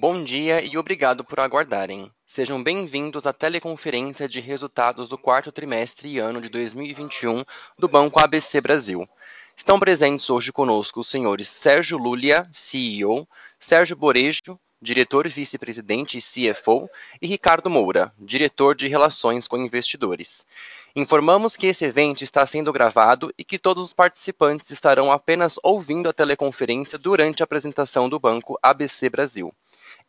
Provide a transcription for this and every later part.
Bom dia e obrigado por aguardarem. Sejam bem-vindos à teleconferência de resultados do quarto trimestre e ano de 2021 do Banco ABC Brasil. Estão presentes hoje conosco os senhores Sérgio Lulia, CEO, Sérgio Borejo, diretor vice-presidente e CFO, e Ricardo Moura, diretor de Relações com Investidores. Informamos que esse evento está sendo gravado e que todos os participantes estarão apenas ouvindo a teleconferência durante a apresentação do Banco ABC Brasil.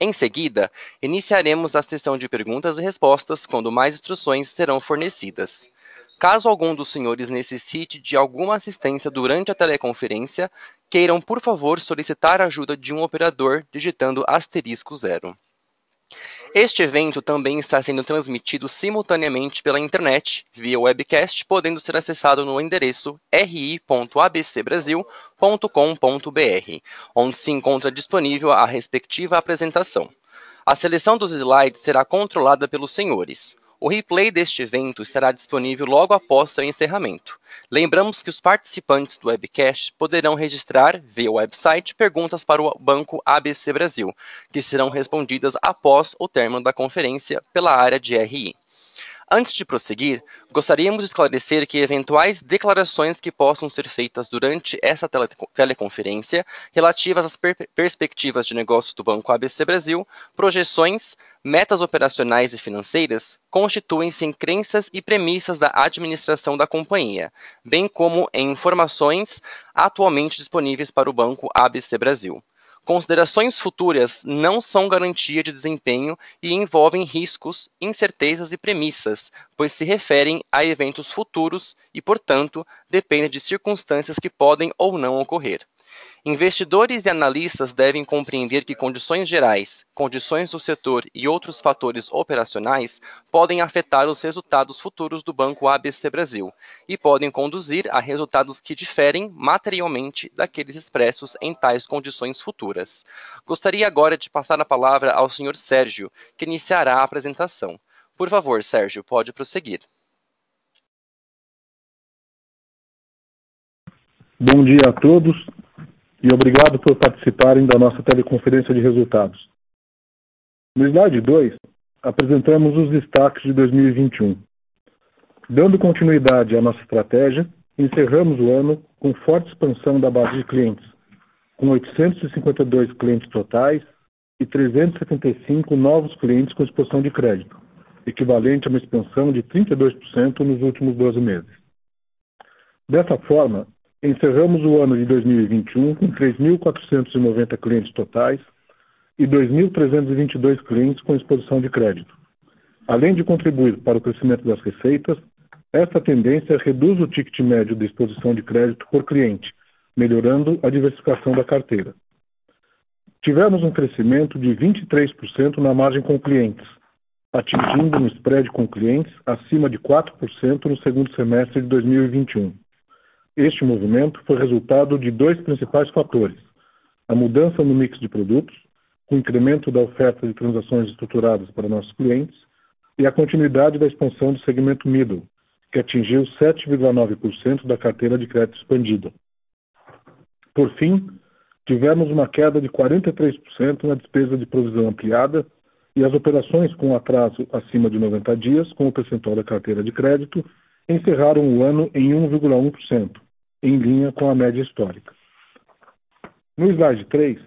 Em seguida, iniciaremos a sessão de perguntas e respostas, quando mais instruções serão fornecidas. Caso algum dos senhores necessite de alguma assistência durante a teleconferência, queiram, por favor, solicitar a ajuda de um operador digitando asterisco zero. Este evento também está sendo transmitido simultaneamente pela internet, via webcast, podendo ser acessado no endereço ri.abcbrasil.com.br, onde se encontra disponível a respectiva apresentação. A seleção dos slides será controlada pelos senhores. O replay deste evento estará disponível logo após seu encerramento. Lembramos que os participantes do webcast poderão registrar, via website, perguntas para o Banco ABC Brasil, que serão respondidas após o término da conferência pela área de RI. Antes de prosseguir, gostaríamos de esclarecer que eventuais declarações que possam ser feitas durante essa tele teleconferência, relativas às per perspectivas de negócios do Banco ABC Brasil, projeções, metas operacionais e financeiras, constituem-se em crenças e premissas da administração da companhia, bem como em informações atualmente disponíveis para o Banco ABC Brasil. Considerações futuras não são garantia de desempenho e envolvem riscos, incertezas e premissas, pois se referem a eventos futuros e, portanto, dependem de circunstâncias que podem ou não ocorrer. Investidores e analistas devem compreender que condições gerais, condições do setor e outros fatores operacionais podem afetar os resultados futuros do Banco ABC Brasil e podem conduzir a resultados que diferem materialmente daqueles expressos em tais condições futuras. Gostaria agora de passar a palavra ao Sr. Sérgio, que iniciará a apresentação. Por favor, Sérgio, pode prosseguir. Bom dia a todos e obrigado por participarem da nossa teleconferência de resultados. No slide 2, apresentamos os destaques de 2021. Dando continuidade à nossa estratégia, encerramos o ano com forte expansão da base de clientes, com 852 clientes totais e 375 novos clientes com exposição de crédito, equivalente a uma expansão de 32% nos últimos 12 meses. Dessa forma, Encerramos o ano de 2021 com 3.490 clientes totais e 2.322 clientes com exposição de crédito. Além de contribuir para o crescimento das receitas, esta tendência reduz o ticket médio de exposição de crédito por cliente, melhorando a diversificação da carteira. Tivemos um crescimento de 23% na margem com clientes, atingindo um spread com clientes acima de 4% no segundo semestre de 2021. Este movimento foi resultado de dois principais fatores: a mudança no mix de produtos, com o incremento da oferta de transações estruturadas para nossos clientes, e a continuidade da expansão do segmento middle, que atingiu 7,9% da carteira de crédito expandida. Por fim, tivemos uma queda de 43% na despesa de provisão ampliada e as operações com atraso acima de 90 dias, com o percentual da carteira de crédito, encerraram o ano em 1,1%, em linha com a média histórica. No slide 3,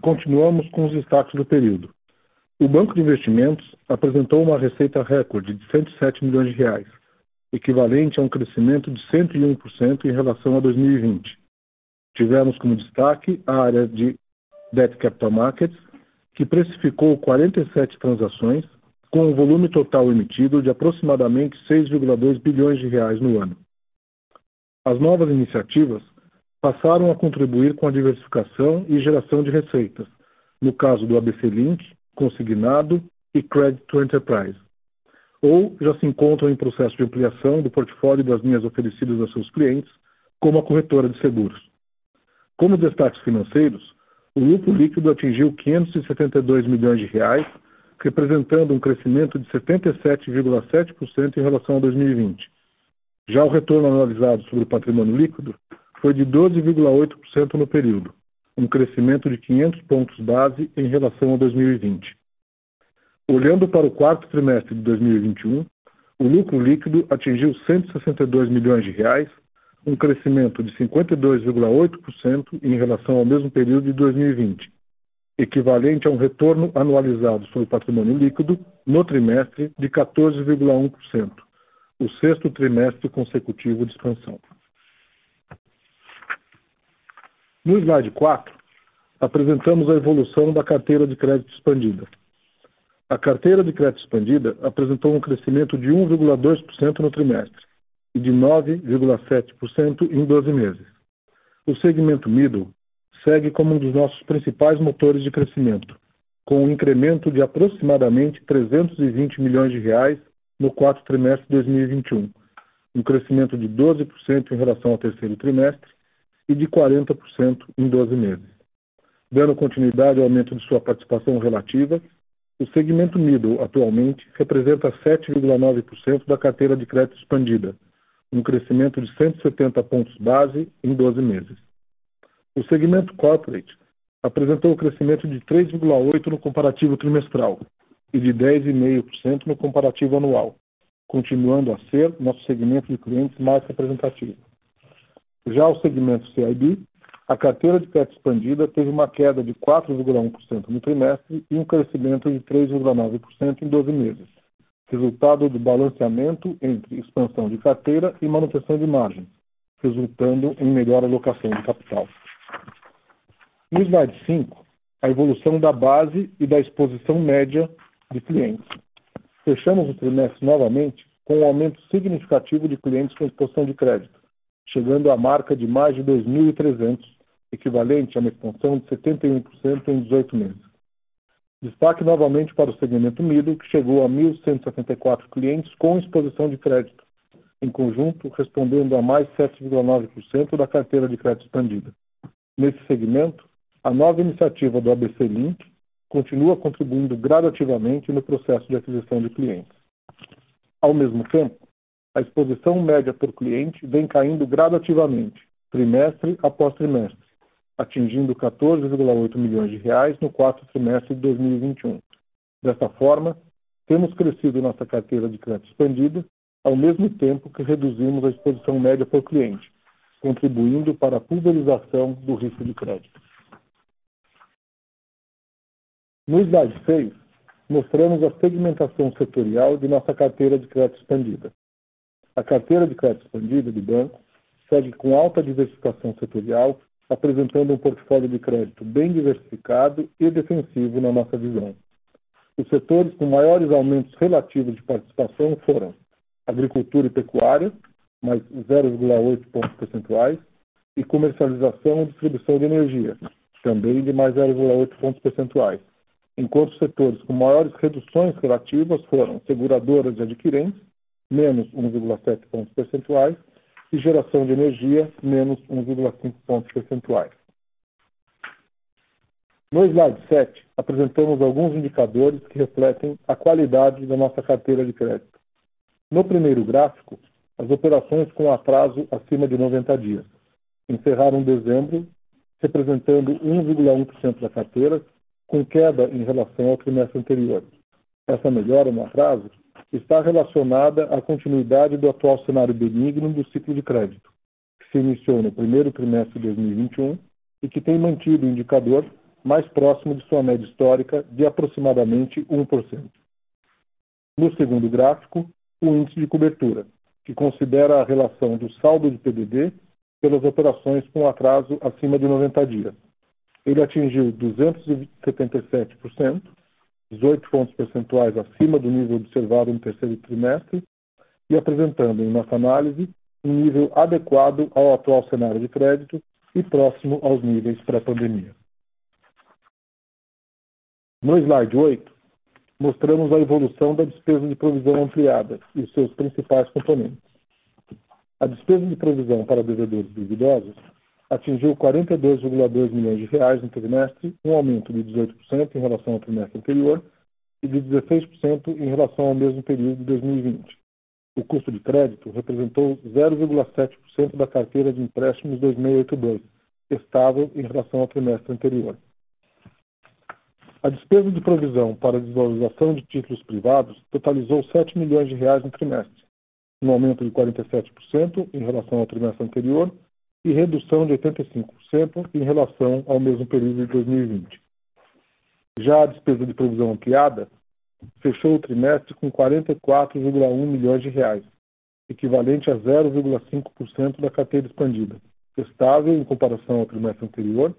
continuamos com os destaques do período. O Banco de Investimentos apresentou uma receita recorde de 107 milhões de reais, equivalente a um crescimento de 101% em relação a 2020. Tivemos como destaque a área de Debt Capital Markets, que precificou 47 transações, com um volume total emitido de aproximadamente 6,2 bilhões de reais no ano. As novas iniciativas passaram a contribuir com a diversificação e geração de receitas, no caso do ABC Link, Consignado e Credit to Enterprise. Ou já se encontram em processo de ampliação do portfólio das linhas oferecidas a seus clientes, como a corretora de seguros. Como destaques financeiros, o lucro líquido atingiu 572 milhões de reais, representando um crescimento de 77,7% em relação a 2020 já o retorno anualizado sobre o patrimônio líquido foi de 12,8% no período, um crescimento de 500 pontos base em relação a 2020. Olhando para o quarto trimestre de 2021, o lucro líquido atingiu 162 milhões de reais, um crescimento de 52,8% em relação ao mesmo período de 2020, equivalente a um retorno anualizado sobre patrimônio líquido no trimestre de 14,1%, o sexto trimestre consecutivo de expansão. No slide 4, apresentamos a evolução da carteira de crédito expandida. A carteira de crédito expandida apresentou um crescimento de 1,2% no trimestre e de 9,7% em 12 meses. O segmento middle segue como um dos nossos principais motores de crescimento, com um incremento de aproximadamente 320 milhões de reais no quarto trimestre de 2021, um crescimento de 12% em relação ao terceiro trimestre e de 40% em 12 meses. Dando continuidade ao aumento de sua participação relativa, o segmento middle atualmente representa 7,9% da carteira de crédito expandida, um crescimento de 170 pontos base em 12 meses. O segmento corporate apresentou um crescimento de 3,8% no comparativo trimestral e de 10,5% no comparativo anual, continuando a ser nosso segmento de clientes mais representativo. Já o segmento CIB, a carteira de crédito expandida teve uma queda de 4,1% no trimestre e um crescimento de 3,9% em 12 meses, resultado do balanceamento entre expansão de carteira e manutenção de margens, resultando em melhor alocação de capital. No slide 5, a evolução da base e da exposição média de clientes. Fechamos o trimestre novamente com um aumento significativo de clientes com exposição de crédito, chegando à marca de mais de 2.300, equivalente a uma expansão de 71% em 18 meses. Destaque novamente para o segmento middle, que chegou a 1.174 clientes com exposição de crédito, em conjunto respondendo a mais 7,9% da carteira de crédito expandida. Nesse segmento, a nova iniciativa do ABC Link continua contribuindo gradativamente no processo de aquisição de clientes. Ao mesmo tempo, a exposição média por cliente vem caindo gradativamente, trimestre após trimestre, atingindo 14,8 milhões de reais no quarto trimestre de 2021. Dessa forma, temos crescido nossa carteira de crédito expandida, ao mesmo tempo que reduzimos a exposição média por cliente, contribuindo para a pulverização do risco de crédito. No slide 6, mostramos a segmentação setorial de nossa carteira de crédito expandida. A carteira de crédito expandida do banco segue com alta diversificação setorial, apresentando um portfólio de crédito bem diversificado e defensivo na nossa visão. Os setores com maiores aumentos relativos de participação foram agricultura e pecuária, mais 0,8 pontos percentuais, e comercialização e distribuição de energia, também de mais 0,8 pontos percentuais enquanto os setores com maiores reduções relativas foram seguradoras e adquirentes, menos 1,7 pontos percentuais, e geração de energia, menos 1,5 pontos percentuais. No slide 7, apresentamos alguns indicadores que refletem a qualidade da nossa carteira de crédito. No primeiro gráfico, as operações com atraso acima de 90 dias encerraram dezembro, representando 1,1% da carteira, com queda em relação ao trimestre anterior. Essa melhora no atraso está relacionada à continuidade do atual cenário benigno do ciclo de crédito, que se iniciou no primeiro trimestre de 2021 e que tem mantido o indicador mais próximo de sua média histórica de aproximadamente 1%. No segundo gráfico, o índice de cobertura, que considera a relação do saldo de PDD pelas operações com atraso acima de 90 dias ele atingiu 277%, 18 pontos percentuais acima do nível observado no terceiro trimestre e apresentando, em nossa análise, um nível adequado ao atual cenário de crédito e próximo aos níveis pré-pandemia. No slide 8, mostramos a evolução da despesa de provisão ampliada e seus principais componentes. A despesa de provisão para devedores duvidosos atingiu 42,2 milhões de reais no trimestre, um aumento de 18% em relação ao trimestre anterior e de 16% em relação ao mesmo período de 2020. O custo de crédito representou 0,7% da carteira de empréstimos 2682, estável em relação ao trimestre anterior. A despesa de provisão para desvalorização de títulos privados totalizou 7 milhões de reais no trimestre, um aumento de 47% em relação ao trimestre anterior e redução de 85% em relação ao mesmo período de 2020. Já a despesa de provisão ampliada fechou o trimestre com 44,1 milhões de reais, equivalente a 0,5% da carteira expandida, estável em comparação ao trimestre anterior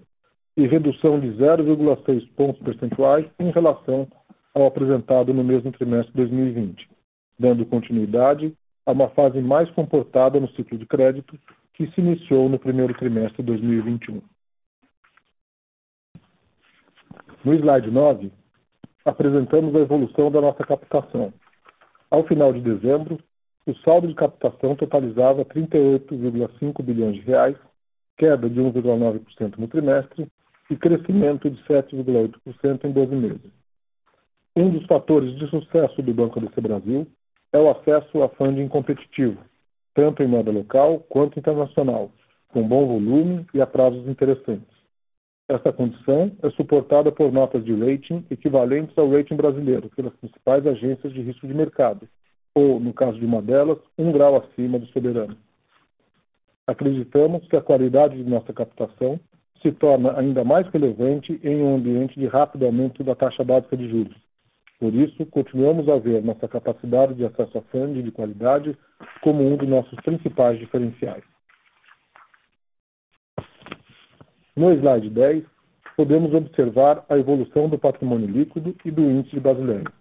e redução de 0,6 pontos percentuais em relação ao apresentado no mesmo trimestre de 2020, dando continuidade a uma fase mais comportada no ciclo de crédito que se iniciou no primeiro trimestre de 2021. No slide 9, apresentamos a evolução da nossa captação. Ao final de dezembro, o saldo de captação totalizava 38,5 bilhões de reais, queda de 1,9% no trimestre e crescimento de 7,8% em 12 meses. Um dos fatores de sucesso do Banco ABC Brasil é o acesso a funding competitivo, tanto em moeda local quanto internacional, com bom volume e a prazos interessantes. Essa condição é suportada por notas de rating equivalentes ao rating brasileiro pelas principais agências de risco de mercado, ou, no caso de uma delas, um grau acima do soberano. Acreditamos que a qualidade de nossa captação se torna ainda mais relevante em um ambiente de rápido aumento da taxa básica de juros. Por isso, continuamos a ver nossa capacidade de acesso a funding de qualidade como um dos nossos principais diferenciais. No slide 10, podemos observar a evolução do patrimônio líquido e do índice brasileiro.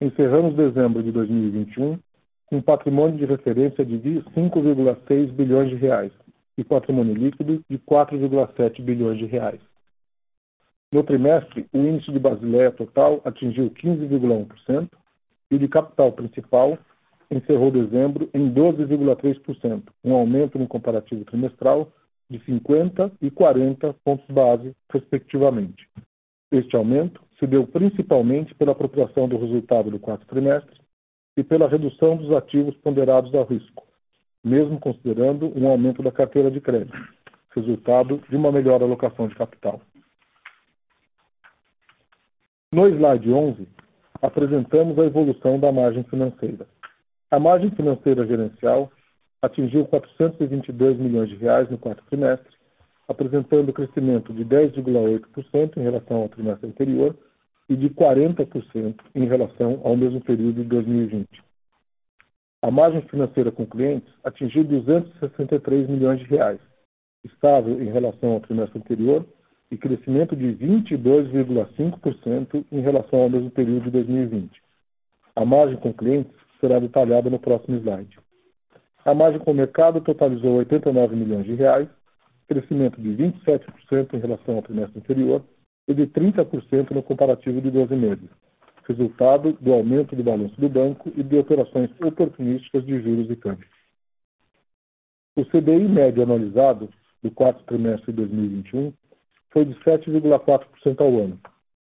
Encerramos dezembro de 2021 com um patrimônio de referência de 5,6 bilhões de reais, e patrimônio líquido de 4,7 bilhões de reais. No trimestre, o índice de Basileia total atingiu 15,1% e o de capital principal encerrou dezembro em 12,3%, um aumento no comparativo trimestral de 50 e 40 pontos base, respectivamente. Este aumento se deu principalmente pela apropriação do resultado do quarto trimestre e pela redução dos ativos ponderados a risco, mesmo considerando um aumento da carteira de crédito, resultado de uma melhor alocação de capital. No slide 11, apresentamos a evolução da margem financeira. A margem financeira gerencial atingiu 422 milhões de reais no quarto trimestre, apresentando crescimento de 10,8% em relação ao trimestre anterior e de 40% em relação ao mesmo período de 2020. A margem financeira com clientes atingiu 263 milhões de reais, estável em relação ao trimestre anterior e crescimento de 22,5% em relação ao mesmo período de 2020. A margem com clientes será detalhada no próximo slide. A margem com o mercado totalizou 89 milhões de reais, crescimento de 27% em relação ao trimestre anterior e de 30% no comparativo de 12 meses, resultado do aumento do balanço do banco e de operações oportunísticas de juros e câmbio. O CDI médio anualizado do quarto trimestre de 2021 foi de 7,4% ao ano,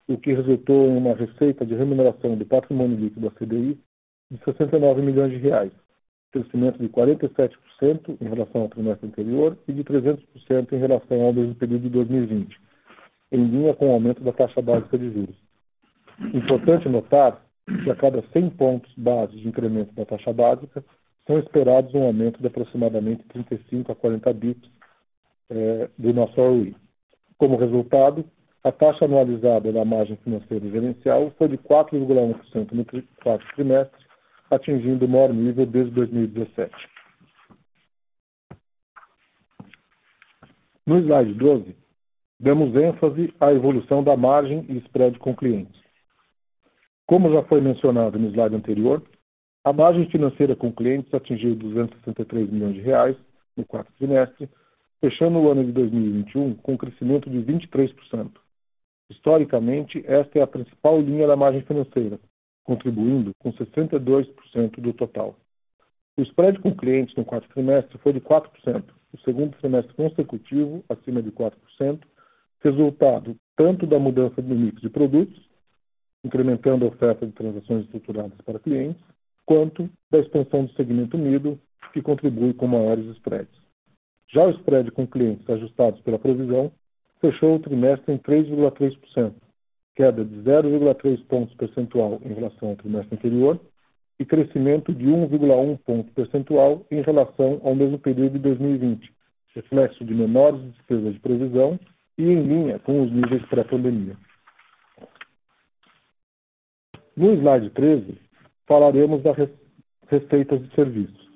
o que resultou em uma receita de remuneração do patrimônio líquido da CDI de 69 milhões de reais, crescimento de 47% em relação ao trimestre anterior e de 300% em relação ao mesmo período de 2020, em linha com o aumento da taxa básica de juros. Importante notar que a cada 100 pontos base de incremento da taxa básica, são esperados um aumento de aproximadamente 35 a 40 bips é, do nosso ROI. Como resultado, a taxa anualizada da margem financeira gerencial foi de 4,1% no quarto trimestre, atingindo o maior nível desde 2017. No slide 12, damos ênfase à evolução da margem e spread com clientes. Como já foi mencionado no slide anterior, a margem financeira com clientes atingiu 263 milhões reais no quarto trimestre, fechando o ano de 2021 com um crescimento de 23%. Historicamente, esta é a principal linha da margem financeira, contribuindo com 62% do total. O spread com clientes no quarto trimestre foi de 4%, o segundo trimestre consecutivo acima de 4%, resultado tanto da mudança do mix de produtos, incrementando a oferta de transações estruturadas para clientes, quanto da expansão do segmento unido, que contribui com maiores spreads. Já o spread com clientes ajustados pela provisão fechou o trimestre em 3,3%, queda de 0,3 pontos percentual em relação ao trimestre anterior e crescimento de 1,1 ponto percentual em relação ao mesmo período de 2020, reflexo de menores despesas de provisão e em linha com os níveis pré-pandemia. No slide 13, falaremos das receitas de serviços.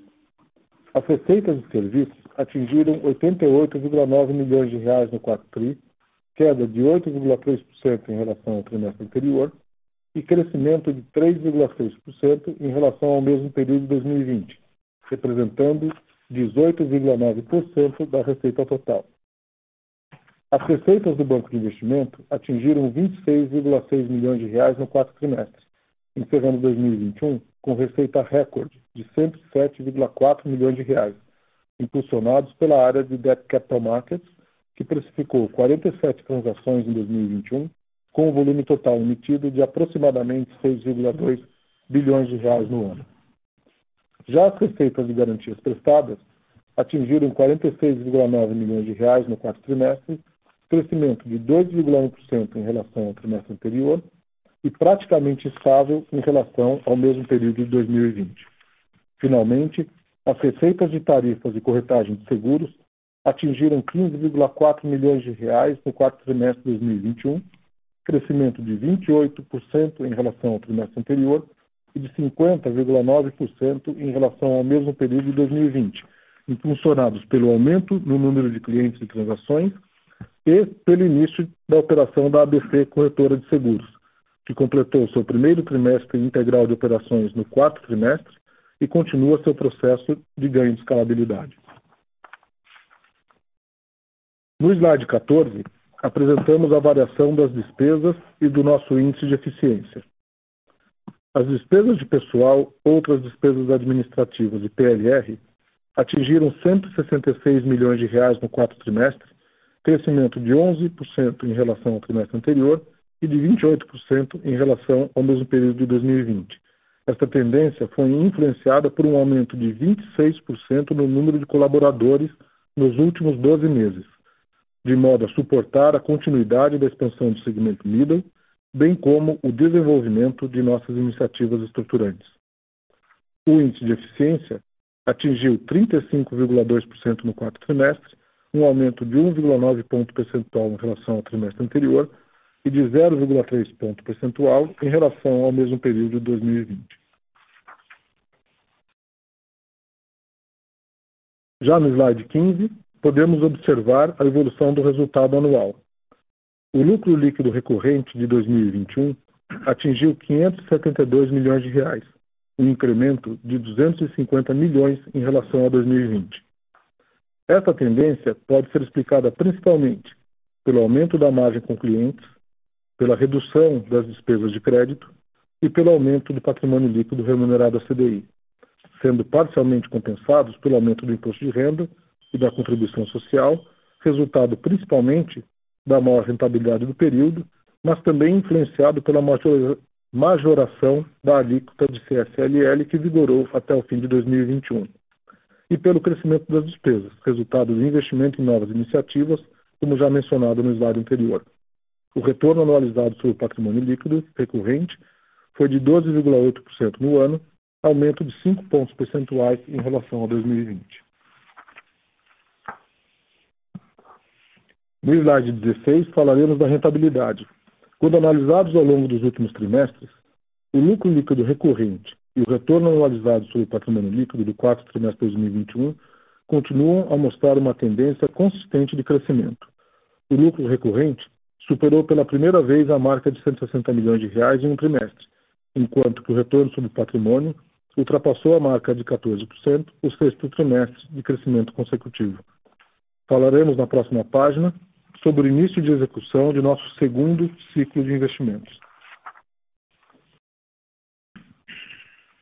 As receitas de serviços atingiram 88,9 milhões de reais no quarto tri, queda de 8,3% em relação ao trimestre anterior e crescimento de 3,6% em relação ao mesmo período de 2020, representando 18,9% da receita total. As receitas do Banco de Investimento atingiram 26,6 milhões de reais no quarto trimestre, encerrando 2021 com receita recorde de 107,4 milhões de reais, impulsionados pela área de Debt Capital Markets, que precificou 47 transações em 2021 com um volume total emitido de aproximadamente 6,2 bilhões de reais no ano. Já as receitas de garantias prestadas atingiram 46,9 milhões de reais no quarto trimestre, crescimento de 2,1% em relação ao trimestre anterior e praticamente estável em relação ao mesmo período de 2020. Finalmente, as receitas de tarifas e corretagem de seguros atingiram 15,4 milhões de reais no quarto trimestre de 2021, crescimento de 28% em relação ao trimestre anterior e de 50,9% em relação ao mesmo período de 2020, impulsionados pelo aumento no número de clientes e transações e pelo início da operação da ABC Corretora de Seguros, que completou seu primeiro trimestre integral de operações no quarto trimestre e continua seu processo de ganho de escalabilidade. No slide 14, apresentamos a variação das despesas e do nosso índice de eficiência. As despesas de pessoal, outras despesas administrativas e PLR atingiram 166 milhões de reais no quarto trimestre, crescimento de 11% em relação ao trimestre anterior e de 28% em relação ao mesmo período de 2020. Esta tendência foi influenciada por um aumento de 26% no número de colaboradores nos últimos 12 meses, de modo a suportar a continuidade da expansão do segmento middle, bem como o desenvolvimento de nossas iniciativas estruturantes. O índice de eficiência atingiu 35,2% no quarto trimestre, um aumento de 1,9 ponto percentual em relação ao trimestre anterior e de 0,3 ponto percentual em relação ao mesmo período de 2020. Já no slide 15, podemos observar a evolução do resultado anual. O lucro líquido recorrente de 2021 atingiu 572 milhões de reais, um incremento de 250 milhões em relação a 2020. Esta tendência pode ser explicada principalmente pelo aumento da margem com clientes, pela redução das despesas de crédito e pelo aumento do patrimônio líquido remunerado à CDI, sendo parcialmente compensados pelo aumento do imposto de renda e da contribuição social, resultado principalmente da maior rentabilidade do período, mas também influenciado pela majoração da alíquota de CSLL que vigorou até o fim de 2021, e pelo crescimento das despesas, resultado do investimento em novas iniciativas, como já mencionado no slide anterior. O retorno anualizado sobre o patrimônio líquido recorrente foi de 12,8% no ano, aumento de 5 pontos percentuais em relação a 2020. No slide 16, falaremos da rentabilidade. Quando analisados ao longo dos últimos trimestres, o lucro líquido recorrente e o retorno anualizado sobre o patrimônio líquido do quarto trimestre de 2021 continuam a mostrar uma tendência consistente de crescimento. O lucro recorrente superou pela primeira vez a marca de 160 milhões de reais em um trimestre, enquanto que o retorno sobre patrimônio ultrapassou a marca de 14%, o sexto trimestre de crescimento consecutivo. Falaremos na próxima página sobre o início de execução de nosso segundo ciclo de investimentos.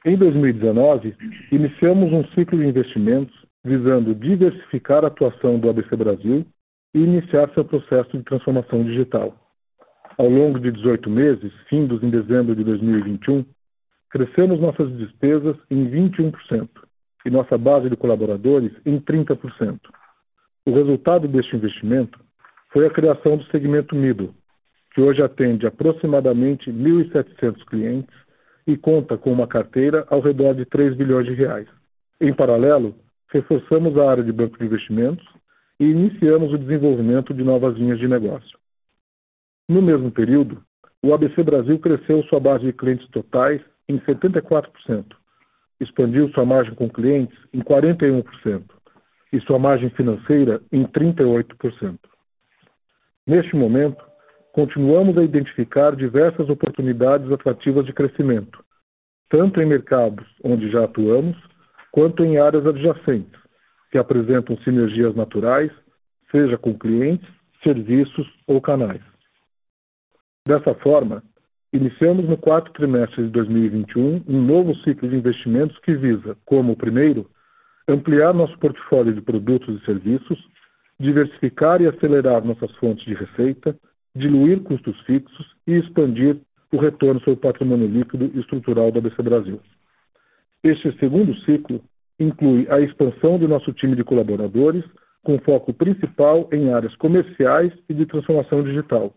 Em 2019, iniciamos um ciclo de investimentos visando diversificar a atuação do ABC Brasil e iniciar seu processo de transformação digital. Ao longo de 18 meses, findos em dezembro de 2021, crescemos nossas despesas em 21% e nossa base de colaboradores em 30%. O resultado deste investimento foi a criação do segmento Middle, que hoje atende aproximadamente 1.700 clientes e conta com uma carteira ao redor de 3 bilhões de reais. Em paralelo, reforçamos a área de banco de investimentos e iniciamos o desenvolvimento de novas linhas de negócio. No mesmo período, o ABC Brasil cresceu sua base de clientes totais em 74%, expandiu sua margem com clientes em 41% e sua margem financeira em 38%. Neste momento, continuamos a identificar diversas oportunidades atrativas de crescimento, tanto em mercados onde já atuamos, quanto em áreas adjacentes, que apresentam sinergias naturais, seja com clientes, serviços ou canais. Dessa forma, iniciamos no quarto trimestre de 2021 um novo ciclo de investimentos que visa, como primeiro, ampliar nosso portfólio de produtos e serviços, diversificar e acelerar nossas fontes de receita, diluir custos fixos e expandir o retorno sobre o patrimônio líquido e estrutural da BC Brasil. Este segundo ciclo inclui a expansão do nosso time de colaboradores, com foco principal em áreas comerciais e de transformação digital,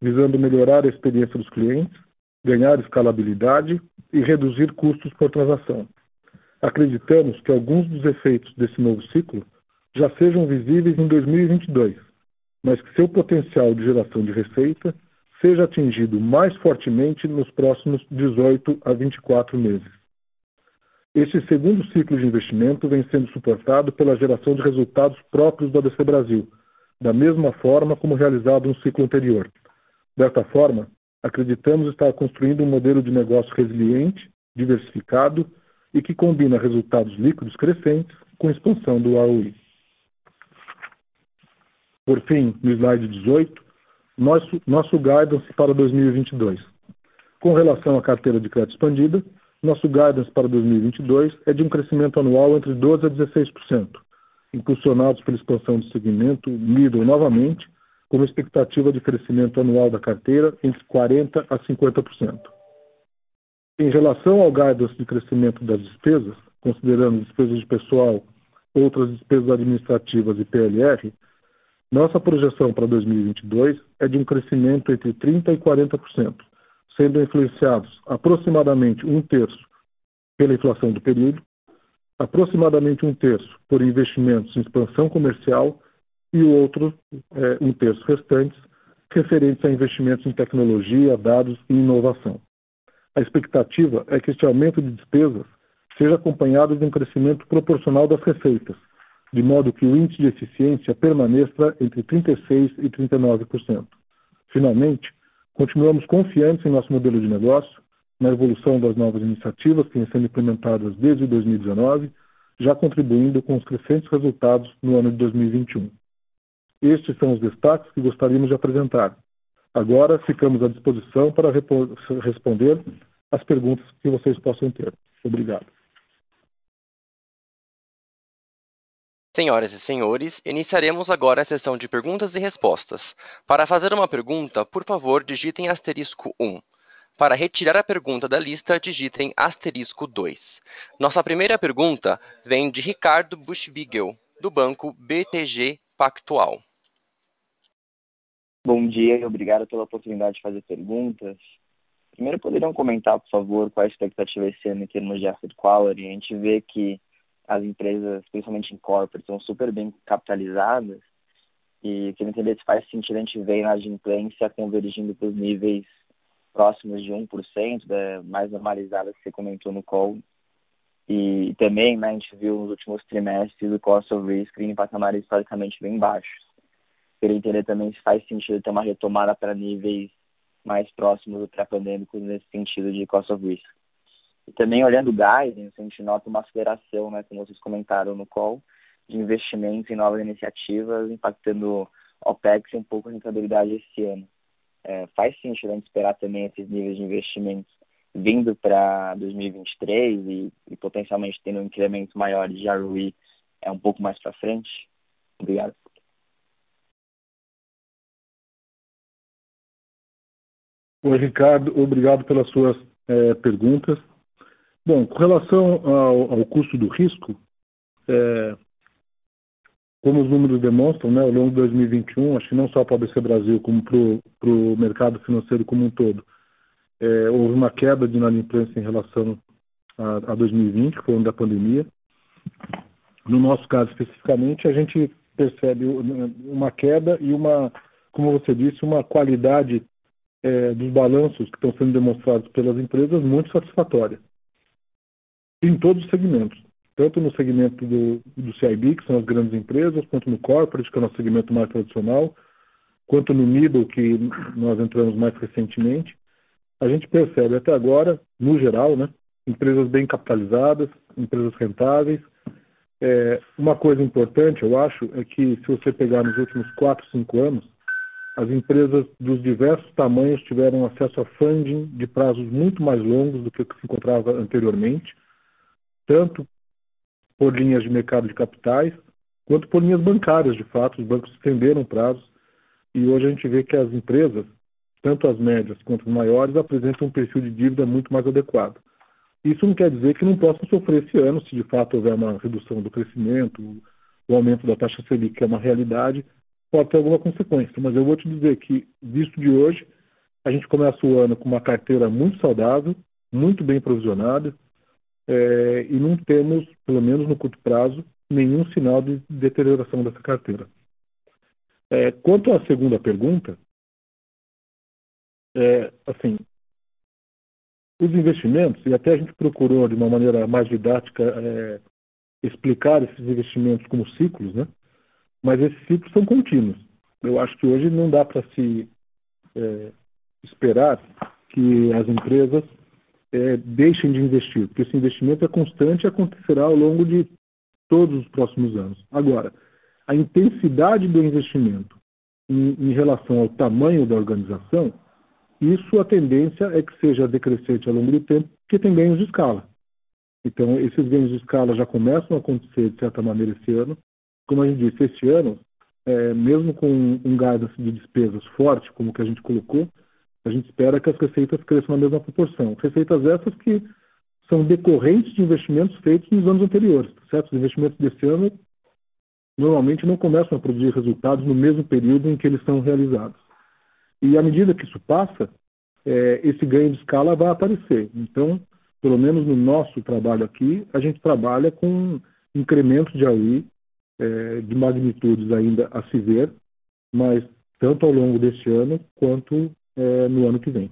visando melhorar a experiência dos clientes, ganhar escalabilidade e reduzir custos por transação. Acreditamos que alguns dos efeitos desse novo ciclo já sejam visíveis em 2022, mas que seu potencial de geração de receita seja atingido mais fortemente nos próximos 18 a 24 meses. Este segundo ciclo de investimento vem sendo suportado pela geração de resultados próprios do ABC Brasil, da mesma forma como realizado no ciclo anterior. Desta forma, acreditamos estar construindo um modelo de negócio resiliente, diversificado e que combina resultados líquidos crescentes com expansão do ROI. Por fim, no slide 18, nosso, nosso guidance para 2022. Com relação à carteira de crédito expandida, nosso guidance para 2022 é de um crescimento anual entre 12% a 16%, impulsionados pela expansão do segmento middle novamente, com uma expectativa de crescimento anual da carteira entre 40% a 50%. Em relação ao guidance de crescimento das despesas, considerando despesas de pessoal, outras despesas administrativas e PLR, nossa projeção para 2022 é de um crescimento entre 30% e 40%, sendo influenciados aproximadamente um terço pela inflação do período, aproximadamente um terço por investimentos em expansão comercial e o outro, é, um terço restantes, referentes a investimentos em tecnologia, dados e inovação. A expectativa é que este aumento de despesas seja acompanhado de um crescimento proporcional das receitas, de modo que o índice de eficiência permaneça entre 36% e 39%. Finalmente, continuamos confiantes em nosso modelo de negócio, na evolução das novas iniciativas que vêm sendo implementadas desde 2019, já contribuindo com os crescentes resultados no ano de 2021. Estes são os destaques que gostaríamos de apresentar. Agora ficamos à disposição para responder as perguntas que vocês possam ter. Obrigado. Senhoras e senhores, iniciaremos agora a sessão de perguntas e respostas. Para fazer uma pergunta, por favor, digitem asterisco 1. Para retirar a pergunta da lista, digitem asterisco 2. Nossa primeira pergunta vem de Ricardo Buschbigel, do banco BTG Pactual. Bom dia e obrigado pela oportunidade de fazer perguntas. Primeiro, poderiam comentar, por favor, qual a expectativa esse ano em termos de asset quality? A gente vê que as empresas, principalmente em corporate, são super bem capitalizadas e queria entender se faz sentido a gente ver a inadimplência convergindo para os níveis próximos de 1%, né, mais normalizadas que você comentou no call. E também né, a gente viu nos últimos trimestres o cost of risk em patamares historicamente bem baixos. Queria entender também se faz sentido ter uma retomada para níveis mais próximos do pré-pandêmico nesse sentido de cost of risk. E também olhando o guidance, a gente nota uma aceleração, né, como vocês comentaram no call, de investimentos em novas iniciativas, impactando OPEX e um pouco a rentabilidade esse ano. É, faz sentido a gente esperar também esses níveis de investimentos vindo para 2023 e, e, potencialmente tendo um incremento maior de ROE é um pouco mais para frente? Obrigado. Oi, Ricardo. Obrigado pelas suas é, perguntas. Bom, com relação ao, ao custo do risco, é, como os números demonstram, né, ao longo de 2021, acho que não só para o ABC Brasil, como para o mercado financeiro como um todo, é, houve uma queda de inadimplência em relação a, a 2020, que foi ano da pandemia. No nosso caso, especificamente, a gente percebe uma queda e uma, como você disse, uma qualidade é, dos balanços que estão sendo demonstrados pelas empresas muito satisfatória. Em todos os segmentos tanto no segmento do, do CIB, que são as grandes empresas, quanto no corporate, que é o nosso segmento mais tradicional, quanto no middle, que nós entramos mais recentemente, a gente percebe até agora, no geral, né, empresas bem capitalizadas, empresas rentáveis. É, uma coisa importante, eu acho, é que se você pegar nos últimos 4, 5 anos, as empresas dos diversos tamanhos tiveram acesso a funding de prazos muito mais longos do que o que se encontrava anteriormente, tanto por linhas de mercado de capitais, quanto por linhas bancárias, de fato. Os bancos estenderam prazos e hoje a gente vê que as empresas, tanto as médias quanto as maiores, apresentam um perfil de dívida muito mais adequado. Isso não quer dizer que não possam sofrer esse ano, se de fato houver uma redução do crescimento, o aumento da taxa Selic, que é uma realidade, pode ter alguma consequência. Mas eu vou te dizer que, visto de hoje, a gente começa o ano com uma carteira muito saudável, muito bem provisionada, é, e não temos, pelo menos no curto prazo, nenhum sinal de deterioração dessa carteira. É, quanto à segunda pergunta, é, assim, os investimentos, e até a gente procurou de uma maneira mais didática é, explicar esses investimentos como ciclos, né? mas esses ciclos são contínuos. Eu acho que hoje não dá para se é, esperar que as empresas é, deixem de investir, porque esse investimento é constante e acontecerá ao longo de todos os próximos anos. Agora, a intensidade do investimento em, em relação ao tamanho da organização, isso a tendência é que seja decrescente ao longo do tempo, porque tem ganhos de escala. Então, esses ganhos de escala já começam a acontecer, de certa maneira, esse ano. Como a gente disse, esse ano, é, mesmo com um guidance de despesas forte, como que a gente colocou, a gente espera que as receitas cresçam na mesma proporção. Receitas essas que são decorrentes de investimentos feitos nos anos anteriores. Certo? Os investimentos desse ano normalmente não começam a produzir resultados no mesmo período em que eles são realizados. E à medida que isso passa, é, esse ganho de escala vai aparecer. Então, pelo menos no nosso trabalho aqui, a gente trabalha com incrementos de AUI é, de magnitudes ainda a se ver, mas tanto ao longo deste ano quanto é, no ano que vem.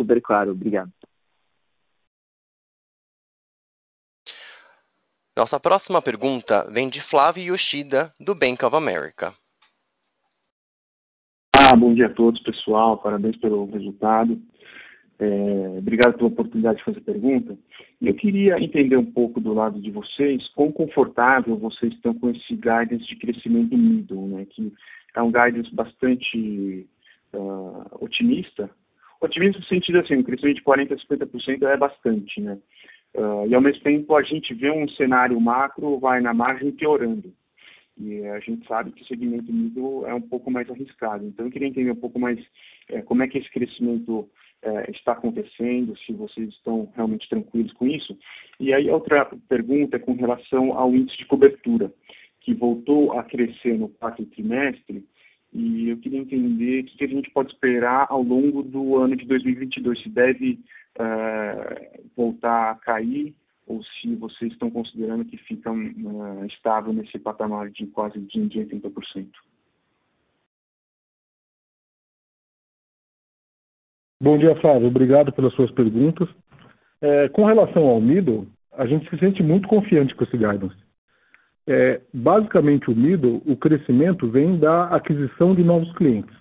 Super claro, obrigado. Nossa próxima pergunta vem de Flávio Yoshida, do Bank of America. Ah, bom dia a todos, pessoal. Parabéns pelo resultado. É, obrigado pela oportunidade de fazer pergunta. Eu queria entender um pouco do lado de vocês, quão confortável vocês estão com esse guidance de crescimento middle, né, que é um guidance bastante uh, otimista. Otimista no sentido assim, um crescimento de 40% a 50% é bastante, né? Uh, e ao mesmo tempo a gente vê um cenário macro vai na margem piorando. E a gente sabe que o segmento middle é um pouco mais arriscado. Então eu queria entender um pouco mais é, como é que esse crescimento é, está acontecendo, se vocês estão realmente tranquilos com isso. E aí outra pergunta é com relação ao índice de cobertura que voltou a crescer no quarto trimestre, e eu queria entender o que a gente pode esperar ao longo do ano de 2022, se deve uh, voltar a cair ou se vocês estão considerando que fica uh, estável nesse patamar de quase de 80%. Bom dia, Flávio. Obrigado pelas suas perguntas. É, com relação ao middle, a gente se sente muito confiante com esse guidance. É, basicamente, o middle, o crescimento vem da aquisição de novos clientes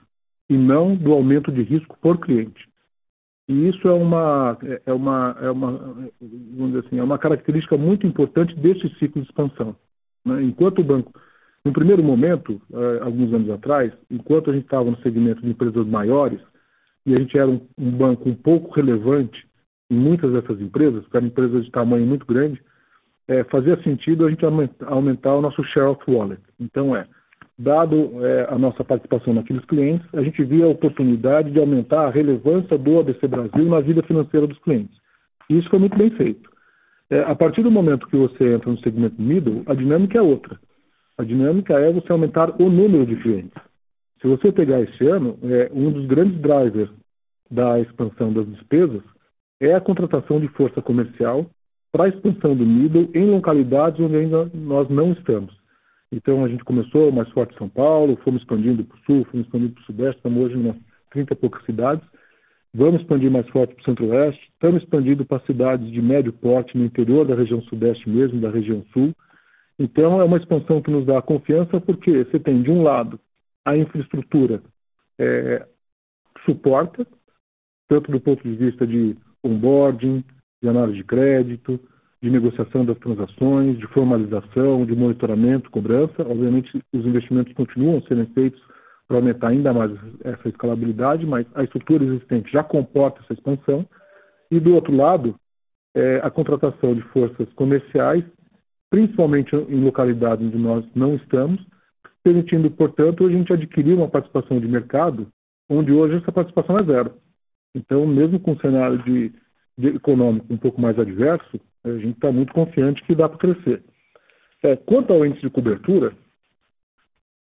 e não do aumento de risco por cliente. E isso é uma, é uma, é uma, vamos dizer assim, é uma característica muito importante desse ciclo de expansão. Né? Enquanto o banco, no primeiro momento, é, alguns anos atrás, enquanto a gente estava no segmento de empresas maiores, e a gente era um, um banco um pouco relevante em muitas dessas empresas, porque eram empresas de tamanho muito grande, é, fazia sentido a gente aumentar o nosso share of wallet. Então, é, dado é, a nossa participação naqueles clientes, a gente via a oportunidade de aumentar a relevância do ABC Brasil na vida financeira dos clientes. E isso foi muito bem feito. É, a partir do momento que você entra no segmento middle, a dinâmica é outra. A dinâmica é você aumentar o número de clientes. Se você pegar esse ano, é, um dos grandes drivers da expansão das despesas é a contratação de força comercial para a expansão do middle em localidades onde ainda nós não estamos. Então a gente começou mais forte em São Paulo, fomos expandindo para o sul, fomos expandindo para o sudeste, estamos hoje em 30 e poucas cidades. Vamos expandir mais forte para o centro-oeste, estamos expandindo para cidades de médio porte no interior da região sudeste mesmo, da região sul. Então é uma expansão que nos dá confiança porque você tem de um lado a infraestrutura é, suporta, tanto do ponto de vista de onboarding, de análise de crédito, de negociação das transações, de formalização, de monitoramento, cobrança. Obviamente, os investimentos continuam sendo feitos para aumentar ainda mais essa escalabilidade, mas a estrutura existente já comporta essa expansão. E, do outro lado, é a contratação de forças comerciais, principalmente em localidades onde nós não estamos, permitindo, portanto, a gente adquirir uma participação de mercado onde hoje essa participação é zero. Então, mesmo com um cenário de, de econômico um pouco mais adverso, a gente está muito confiante que dá para crescer. É, quanto ao índice de cobertura,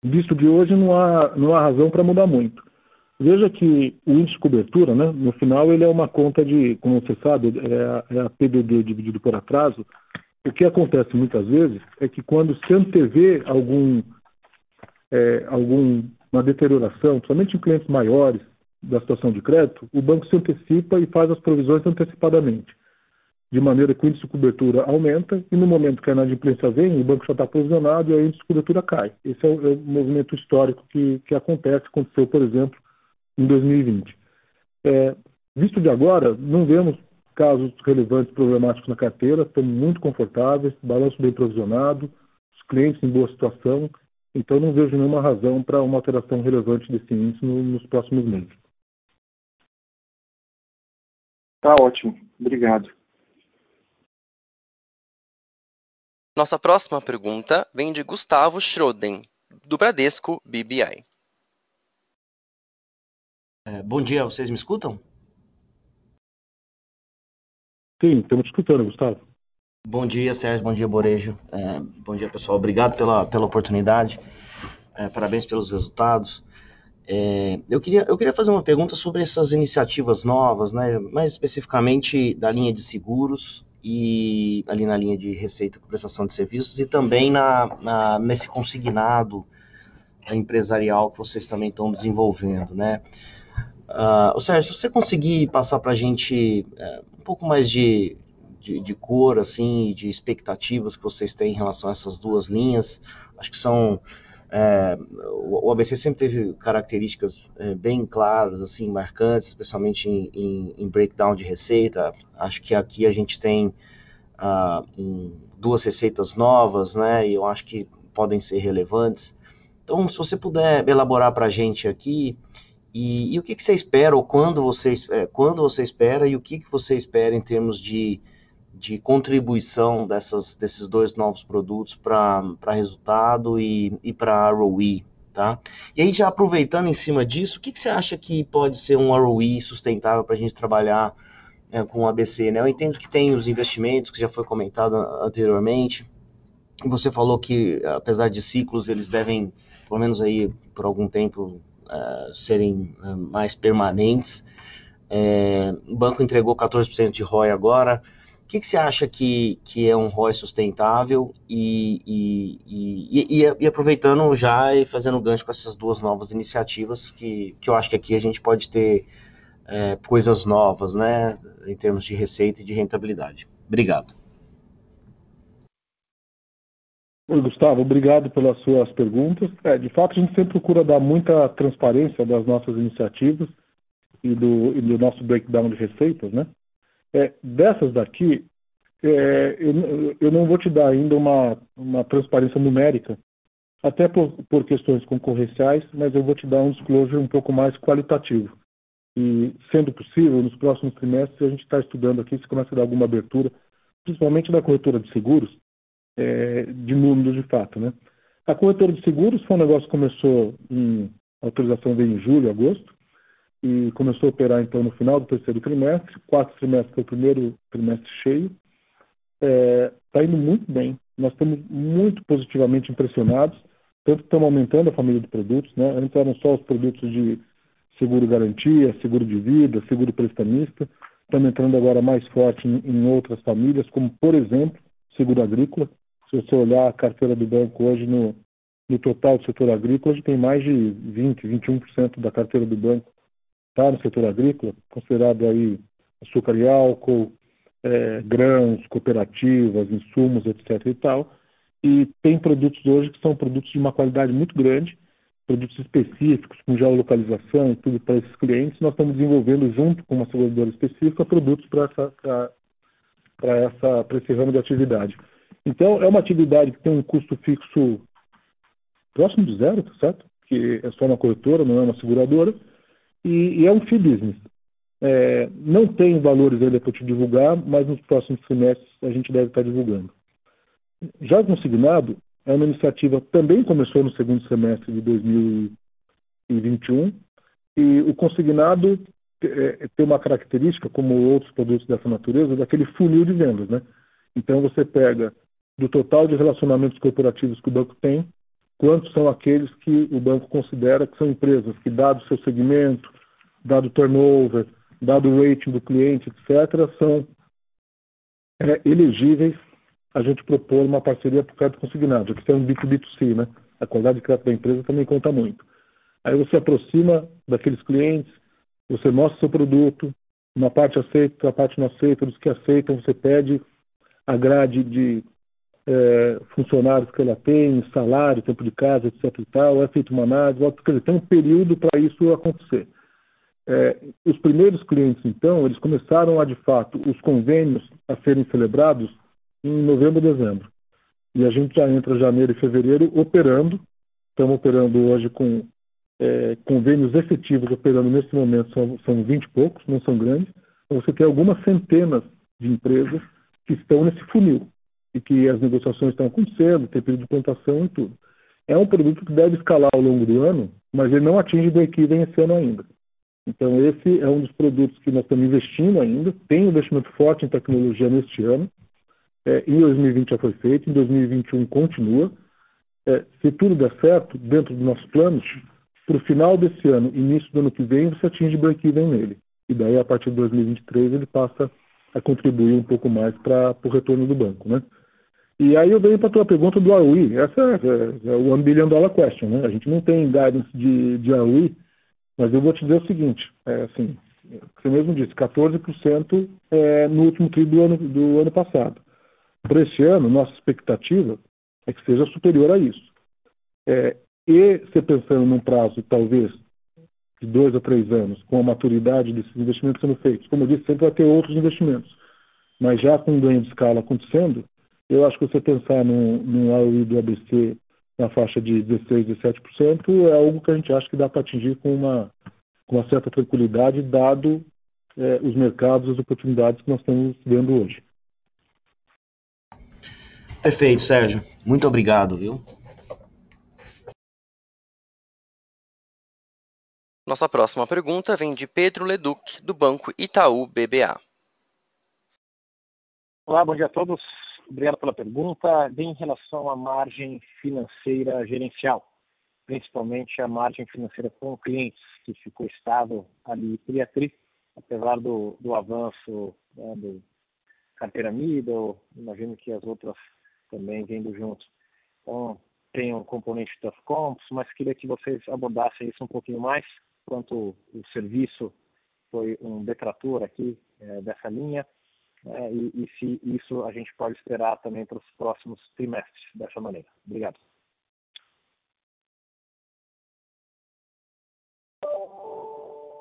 visto de hoje não há, não há razão para mudar muito. Veja que o índice de cobertura, né, no final, ele é uma conta de, como você sabe, é a, é a PDD dividido por atraso. O que acontece muitas vezes é que quando se antevê algum, é, alguma deterioração, principalmente em clientes maiores, da situação de crédito, o banco se antecipa e faz as provisões antecipadamente, de maneira que o índice de cobertura aumenta e no momento que a inadimplência vem, o banco já está provisionado e o índice de cobertura cai. Esse é o, é o movimento histórico que, que acontece, aconteceu, por exemplo, em 2020. É, visto de agora, não vemos casos relevantes problemáticos na carteira, estamos muito confortáveis, balanço bem provisionado, os clientes em boa situação, então não vejo nenhuma razão para uma alteração relevante desse índice no, nos próximos meses. Tá ótimo. Obrigado. Nossa próxima pergunta vem de Gustavo Schroden, do Bradesco BBI. É, bom dia, vocês me escutam? Sim, estamos escutando, Gustavo. Bom dia, Sérgio. Bom dia, Borejo. É, bom dia, pessoal. Obrigado pela, pela oportunidade. É, parabéns pelos resultados. É, eu, queria, eu queria fazer uma pergunta sobre essas iniciativas novas, né, mais especificamente da linha de seguros e ali na linha de receita com prestação de serviços e também na, na, nesse consignado empresarial que vocês também estão desenvolvendo, né? Uh, Sérgio, se você conseguir passar para a gente é, um pouco mais de, de, de, cor, assim, de expectativas que vocês têm em relação a essas duas linhas, acho que são é, o ABC sempre teve características é, bem claras, assim, marcantes, especialmente em, em, em, breakdown de receita. Acho que aqui a gente tem ah, um, duas receitas novas, né? E eu acho que podem ser relevantes. Então, se você puder elaborar para a gente aqui, e, e, o que, que você espera, ou quando você, é, quando você espera, e o que, que você espera em termos de de contribuição dessas, desses dois novos produtos para resultado e, e para ROE, tá? E aí, já aproveitando em cima disso, o que, que você acha que pode ser um ROE sustentável para a gente trabalhar é, com o ABC, né? Eu entendo que tem os investimentos, que já foi comentado anteriormente, você falou que, apesar de ciclos, eles devem, pelo menos aí, por algum tempo, uh, serem uh, mais permanentes. É, o banco entregou 14% de ROI agora, que, que você acha que, que é um ROI sustentável e, e, e, e, aproveitando já e fazendo gancho com essas duas novas iniciativas que, que eu acho que aqui a gente pode ter é, coisas novas, né, em termos de receita e de rentabilidade. Obrigado. Oi, Gustavo, obrigado pelas suas perguntas. É, de fato, a gente sempre procura dar muita transparência das nossas iniciativas e do, e do nosso breakdown de receitas, né? É, dessas daqui, é, eu, eu, não vou te dar ainda uma, uma transparência numérica, até por, por, questões concorrenciais, mas eu vou te dar um disclosure um pouco mais qualitativo. E, sendo possível, nos próximos trimestres, a gente está estudando aqui se começa a dar alguma abertura, principalmente da corretora de seguros, é, de números de fato. Né? A corretora de seguros foi um negócio que começou em autorização veio em julho, agosto, e começou a operar então no final do terceiro trimestre. Quarto trimestre foi o primeiro trimestre cheio. está é, tá indo muito bem. Nós estamos muito positivamente impressionados, tanto que estamos aumentando a família de produtos. Né? Antes eram só os produtos de seguro garantia, seguro de vida, seguro prestamista. Estamos entrando agora mais forte em, em outras famílias, como, por exemplo, seguro agrícola. Se você olhar a carteira do banco hoje no, no total do setor agrícola, hoje tem mais de 20, 21% da carteira do banco está no setor agrícola, considerado aí açúcar e álcool, é, grãos, cooperativas, insumos, etc. e tal. E tem produtos hoje que são produtos de uma qualidade muito grande, produtos específicos, com geolocalização e tudo para esses clientes. Nós estamos desenvolvendo, junto com uma seguradora específica, produtos para essa, para essa, para esse ramo de atividade. Então, é uma atividade que tem um custo fixo próximo de zero, tá certo? Que é só uma corretora, não é uma seguradora, e, e é um fee business. É, não tem valores ainda para te divulgar, mas nos próximos semestres a gente deve estar divulgando. Já o consignado é uma iniciativa também começou no segundo semestre de 2021 e o consignado é, tem uma característica, como outros produtos dessa natureza, daquele funil de vendas, né? Então você pega do total de relacionamentos corporativos que o banco tem, quantos são aqueles que o banco considera que são empresas que, dado o seu segmento, dado o turnover, dado o rating do cliente, etc., são é, elegíveis a gente propor uma parceria por crédito consignado, que é um B2B2C, né? A qualidade de crédito da empresa também conta muito. Aí você aproxima daqueles clientes, você mostra seu produto, uma parte aceita, outra parte não aceita, dos que aceitam você pede a grade de é, funcionários que ela tem, salário, tempo de casa, etc e tal, é feita uma análise, quer dizer, tem um período para isso acontecer. É, os primeiros clientes, então, eles começaram a, de fato, os convênios a serem celebrados em novembro, dezembro. E a gente já entra janeiro e fevereiro operando. Estamos operando hoje com é, convênios efetivos operando nesse momento, são, são 20 e poucos, não são grandes. Então, você tem algumas centenas de empresas que estão nesse funil e que as negociações estão acontecendo, tem período de plantação e tudo. É um produto que deve escalar ao longo do ano, mas ele não atinge o break-even esse ano ainda. Então, esse é um dos produtos que nós estamos investindo ainda. Tem um investimento forte em tecnologia neste ano. É, em 2020 já foi feito, em 2021 continua. É, se tudo der certo, dentro dos nossos planos, para o final desse ano, início do ano que vem, você atinge break-even nele. E daí, a partir de 2023, ele passa a contribuir um pouco mais para o retorno do banco. Né? E aí eu venho para a tua pergunta do ROI. Essa é, é, é, o one billion dollar question. Né? A gente não tem guidance de, de ROI mas eu vou te dizer o seguinte, é, assim, você mesmo disse, 14% é, no último tri do ano, do ano passado. Para este ano, nossa expectativa é que seja superior a isso. É, e você pensando num prazo, talvez, de dois a três anos, com a maturidade desses investimentos sendo feitos, como eu disse, sempre vai ter outros investimentos. Mas já com um ganho de escala acontecendo, eu acho que você pensar num, num ROI do ABC na faixa de 16, 17%, é algo que a gente acha que dá para atingir com uma, com uma certa tranquilidade, dado é, os mercados e as oportunidades que nós estamos vendo hoje. Perfeito, Sérgio. Muito obrigado, viu? Nossa próxima pergunta vem de Pedro Leduc, do Banco Itaú BBA. Olá, bom dia a todos. Obrigado pela pergunta. Em relação à margem financeira gerencial, principalmente a margem financeira com clientes, que ficou estável ali tri a tri, apesar do, do avanço né, do carteira middle, imagino que as outras também vindo junto. Então, tem um componente das comps, mas queria que vocês abordassem isso um pouquinho mais, quanto o serviço foi um detrator aqui é, dessa linha, né, e, e, se isso a gente pode esperar também para os próximos trimestres dessa maneira. Obrigado.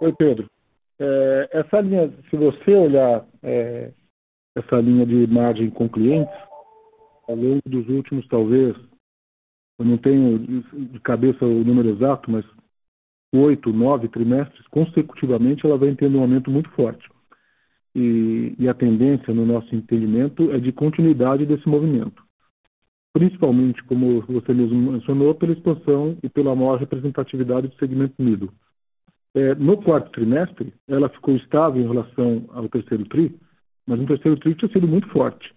Oi, Pedro. É, essa linha, se você olhar é, essa linha de margem com clientes, ao longo dos últimos, talvez, eu não tenho de cabeça o número exato, mas oito, nove trimestres, consecutivamente, ela vem tendo um aumento muito forte e, e a tendência, no nosso entendimento, é de continuidade desse movimento. Principalmente, como você mesmo mencionou, pela expansão e pela maior representatividade do segmento middle. É, no quarto trimestre, ela ficou estável em relação ao terceiro TRI, mas no terceiro TRI tinha sido muito forte.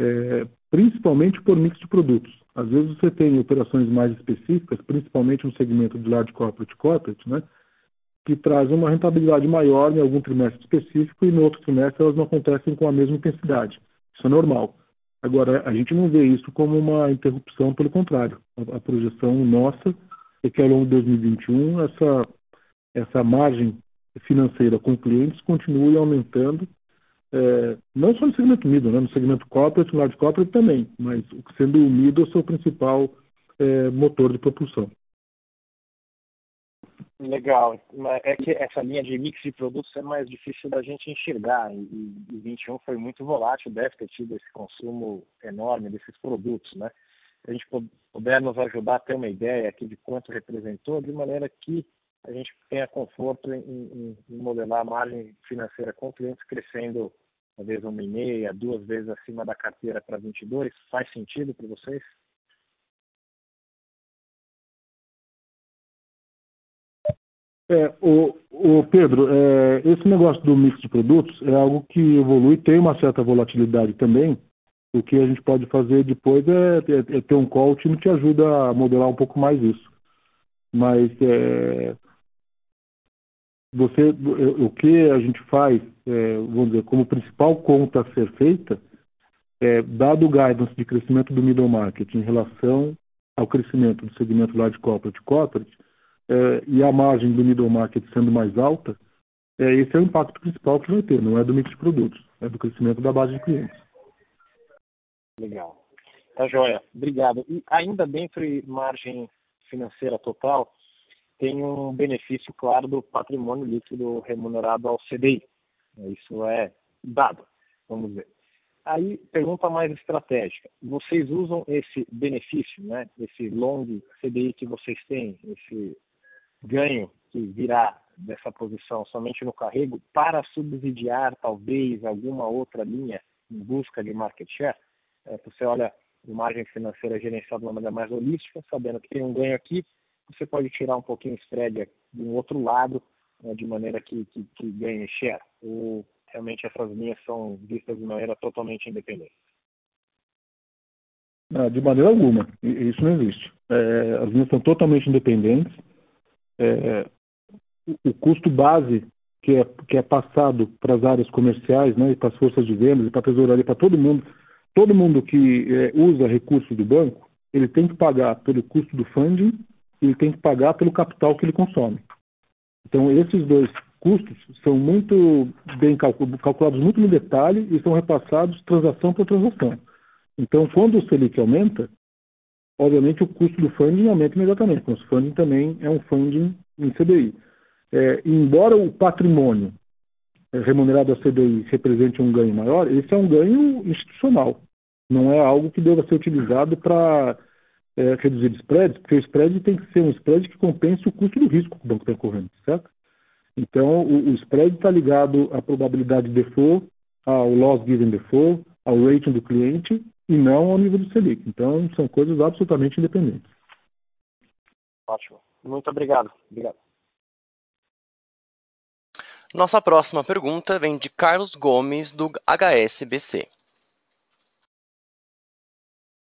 é, principalmente por mix de produtos. Às vezes você tem operações mais específicas, principalmente no segmento de large corporate corporate, né, que trazem uma rentabilidade maior em algum trimestre específico e no outro trimestre elas não acontecem com a mesma intensidade. Isso é normal. Agora, a gente não vê isso como uma interrupção, pelo contrário. A, a projeção nossa é que ao longo de 2021 essa, essa margem financeira com clientes continue aumentando, é, não só no segmento middle, né, no segmento corporate, no large corporate também, mas sendo o middle o seu principal é, motor de propulsão. Legal. É que essa linha de mix de produtos é mais difícil da gente enxergar. E, e 21 foi muito volátil, deve ter tido esse consumo enorme desses produtos, né? Se a gente puder nos ajudar a ter uma ideia aqui de quanto representou, de maneira que a gente tenha conforto em, em, em modelar a margem financeira com clientes crescendo talvez uma e meia, duas vezes acima da carteira para 22, faz sentido para vocês? É, o, o Pedro, é, esse negócio do mix de produtos é algo que evolui, tem uma certa volatilidade também. O que a gente pode fazer depois é, é, é ter um call, o time te ajuda a modelar um pouco mais isso. Mas é, você, o que a gente faz, é, vamos dizer, como principal conta a ser feita, é, dado o guidance de crescimento do middle market em relação ao crescimento do segmento large corporate corporate, é, e a margem do middle market sendo mais alta, é, esse é o impacto principal que vai ter, não é do mix de produtos, é do crescimento da base de clientes. Legal. Tá joia. Obrigado. E ainda dentro de margem financeira total, tem um benefício claro do patrimônio líquido remunerado ao CDI. Isso é dado, vamos ver. Aí, pergunta mais estratégica. Vocês usam esse benefício, né, esse long CDI que vocês têm, esse ganho que virá dessa posição somente no carrego para subsidiar talvez alguma outra linha em busca de market share? É, você olha de margem financeira gerenciada de uma maneira mais holística, sabendo que tem um ganho aqui, você pode tirar um pouquinho o spread de um outro lado, né, de maneira que, que, que ganhe share. Ou realmente essas linhas são vistas de maneira totalmente independente? de maneira alguma. Isso não existe. É, as linhas são totalmente independentes é, o custo base que é, que é passado para as áreas comerciais, né, para as forças de vendas, para a tesouraria, para todo mundo, todo mundo que é, usa recursos do banco, ele tem que pagar pelo custo do funding e ele tem que pagar pelo capital que ele consome. Então, esses dois custos são muito bem calculados, muito no detalhe, e são repassados transação por transação. Então, quando o Selic aumenta, obviamente o custo do funding aumenta imediatamente, porque o funding também é um funding em CDI. É, embora o patrimônio é, remunerado a CDI represente um ganho maior, esse é um ganho institucional. Não é algo que deva ser utilizado para é, reduzir spreads, porque o spread tem que ser um spread que compense o custo do risco que o banco está correndo, certo? Então, o, o spread está ligado à probabilidade de default, ao loss given default, ao rating do cliente e não ao nível do Selic. Então, são coisas absolutamente independentes. Ótimo. Muito obrigado. Obrigado. Nossa próxima pergunta vem de Carlos Gomes, do HSBC.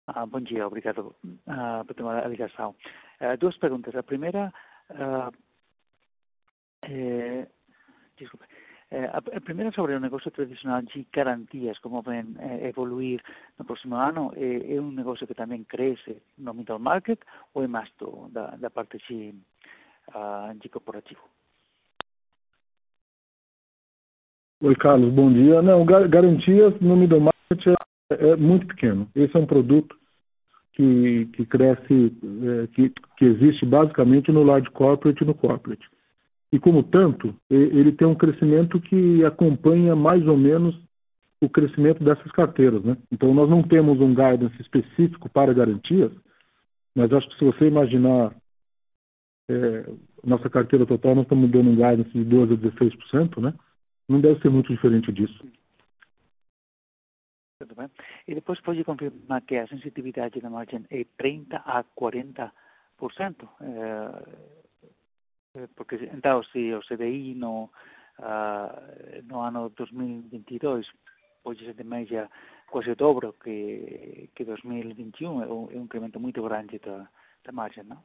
Ah, bom dia, obrigado uh, por ter a ligação. Uh, duas perguntas. A primeira, uh, é, desculpa, eh, a, a primeira sobre o negócio tradicional de garantias, como ven eh, evoluir no próximo ano, eh, é un negocio que tamén crece no middle market ou é máis do, da, da parte de, uh, de corporativo? Oi, Carlos, bom dia. Não, garantias no middle market é, é muito pequeno. Esse é um produto que, que cresce, é, que, que existe basicamente no large corporate e no corporate e, como tanto, ele tem um crescimento que acompanha mais ou menos o crescimento dessas carteiras. Né? Então, nós não temos um guidance específico para garantias, mas acho que se você imaginar é, nossa carteira total, nós estamos dando um guidance de 12% a 16%, né? não deve ser muito diferente disso. Tudo bem. E depois pode confirmar que a sensitividade da margem é 30% a 40%. É porque entao se o CDI no, uh, no ano 2022 hoje ser de média quase o dobro que, que 2021, é um, é um incremento muito grande da, da margem, não?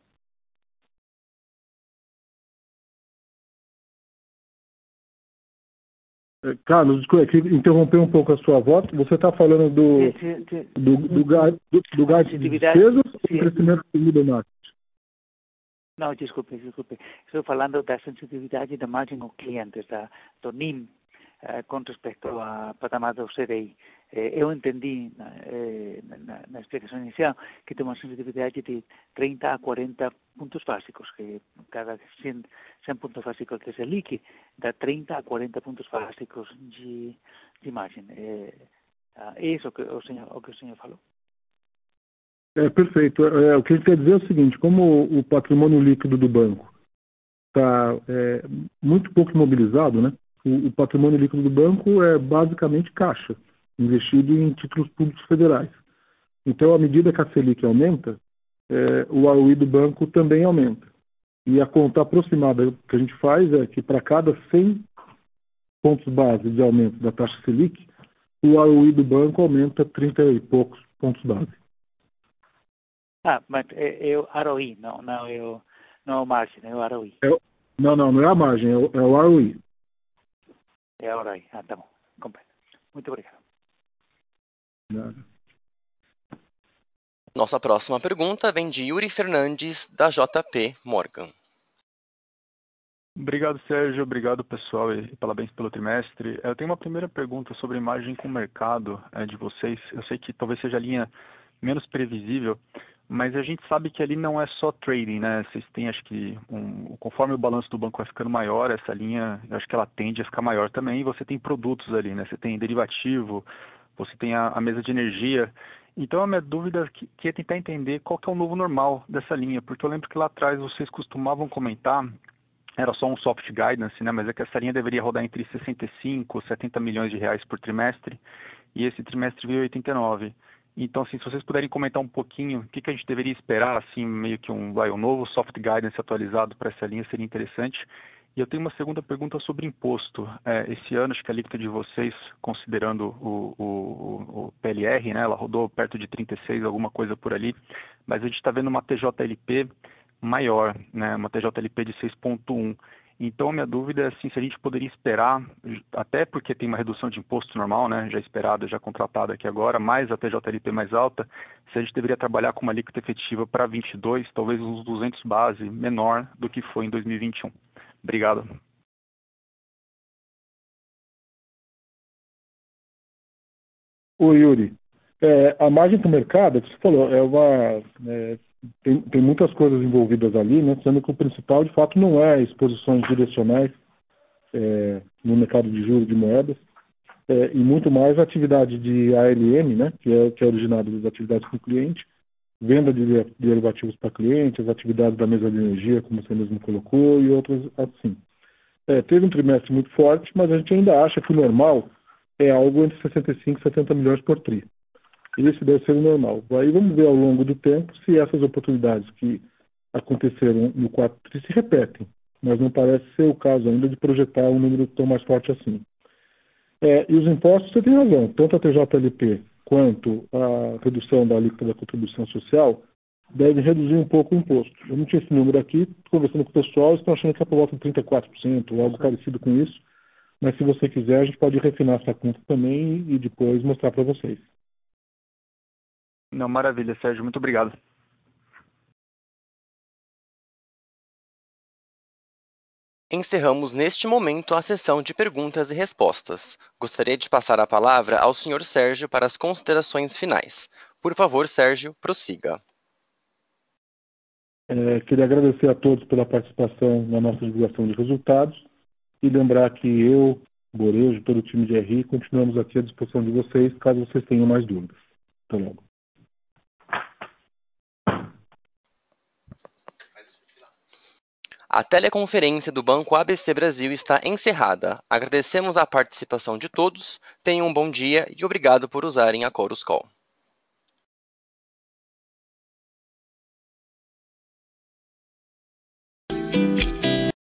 É, Carlos, desculpa, queria interromper um pouco a sua voz. Você está falando do, do, do, do, do gás de despesas ou do crescimento do marketing? Não, desculpe, desculpe. Estou falando da sensitividade da margem aos clientes, da, do NIM, eh, com respeito a patamar do CDI. Eh, eu entendi na, eh, na, na, explicação inicial que tem uma sensitividade de 30 a 40 pontos básicos, que cada 100, 100 pontos básicos de Selic dá 30 a 40 pontos básicos de, de margem. É, é que o, senhor, o que o senhor falou. É, perfeito. É, o que a gente quer dizer é o seguinte, como o patrimônio líquido do banco está é, muito pouco imobilizado, né? O, o, patrimônio líquido do banco é basicamente caixa, investido em títulos públicos federais. Então, à medida que a Selic aumenta, é, o ROI do banco também aumenta. E a conta aproximada que a gente faz é que para cada 100 pontos base de aumento da taxa Selic, o ROI do banco aumenta 30 e poucos pontos base. Ah, mas é, é o ROI, não, não é o, não é o margem, é o ROI. É, não, não, não é a margem, é o, é o ROI. É a ROI, ah, tá bom, compreendo. Muito obrigado. Nada. Nossa próxima pergunta vem de Yuri Fernandes, da JP Morgan. Obrigado, Sérgio. Obrigado, pessoal, e parabéns pelo trimestre. Eu tenho uma primeira pergunta sobre a imagem com o mercado é, de vocês. Eu sei que talvez seja a linha menos previsível, mas a gente sabe que ali não é só trading, né? Vocês têm, acho que, um, conforme o balanço do banco vai ficando maior, essa linha, acho que ela tende a ficar maior também. E você tem produtos ali, né? Você tem derivativo, você tem a, a mesa de energia. Então a minha dúvida que, que é tentar entender qual que é o novo normal dessa linha, porque eu lembro que lá atrás vocês costumavam comentar era só um soft guidance, né? Mas é que essa linha deveria rodar entre 65 e 70 milhões de reais por trimestre, e esse trimestre veio 89. Então, assim, se vocês puderem comentar um pouquinho o que, que a gente deveria esperar, assim, meio que um, vai, um novo soft guidance atualizado para essa linha seria interessante. E eu tenho uma segunda pergunta sobre imposto. É, esse ano, acho que a alíquota de vocês, considerando o, o, o, PLR, né, ela rodou perto de 36, alguma coisa por ali, mas a gente está vendo uma TJLP maior, né, uma TJLP de 6.1. Então, minha dúvida é assim, se a gente poderia esperar, até porque tem uma redução de imposto normal, né, já esperada, já contratada aqui agora, mais a TJLP mais alta, se a gente deveria trabalhar com uma alíquota efetiva para 22, talvez uns 200 base menor do que foi em 2021. Obrigado. Oi, Yuri. É, a margem para o mercado, você falou, é uma, é, tem, tem muitas coisas envolvidas ali, né? sendo que o principal, de fato, não é exposições direcionais é, no mercado de juros de moedas, é, e muito mais a atividade de ALM, né? que, é, que é originada das atividades com o cliente, venda de derivativos para clientes, as atividades da mesa de energia, como você mesmo colocou, e outras assim. É, teve um trimestre muito forte, mas a gente ainda acha que o normal é algo entre 65 e 70 milhões por tri. Esse deve ser o normal. Aí vamos ver ao longo do tempo se essas oportunidades que aconteceram no quarto tri se repetem, mas não parece ser o caso ainda de projetar um número tão mais forte assim. É, e os impostos, você tem razão, tanto a TJLP quanto a redução da alíquota da contribuição social devem reduzir um pouco o imposto. Eu não tinha esse número aqui, conversando com o pessoal, estão achando que é por volta de 34%, ou algo parecido com isso, mas se você quiser, a gente pode refinar essa conta também e depois mostrar para vocês. Não, maravilha, Sérgio. Muito obrigado. Encerramos neste momento a sessão de perguntas e respostas. Gostaria de passar a palavra ao Sr. Sérgio para as considerações finais. Por favor, Sérgio, prossiga. É, queria agradecer a todos pela participação na nossa divulgação de resultados e lembrar que eu, Borejo, todo o time de RI, continuamos aqui à disposição de vocês, caso vocês tenham mais dúvidas. Até logo. A teleconferência do Banco ABC Brasil está encerrada. Agradecemos a participação de todos, tenham um bom dia e obrigado por usarem a Chorus Call.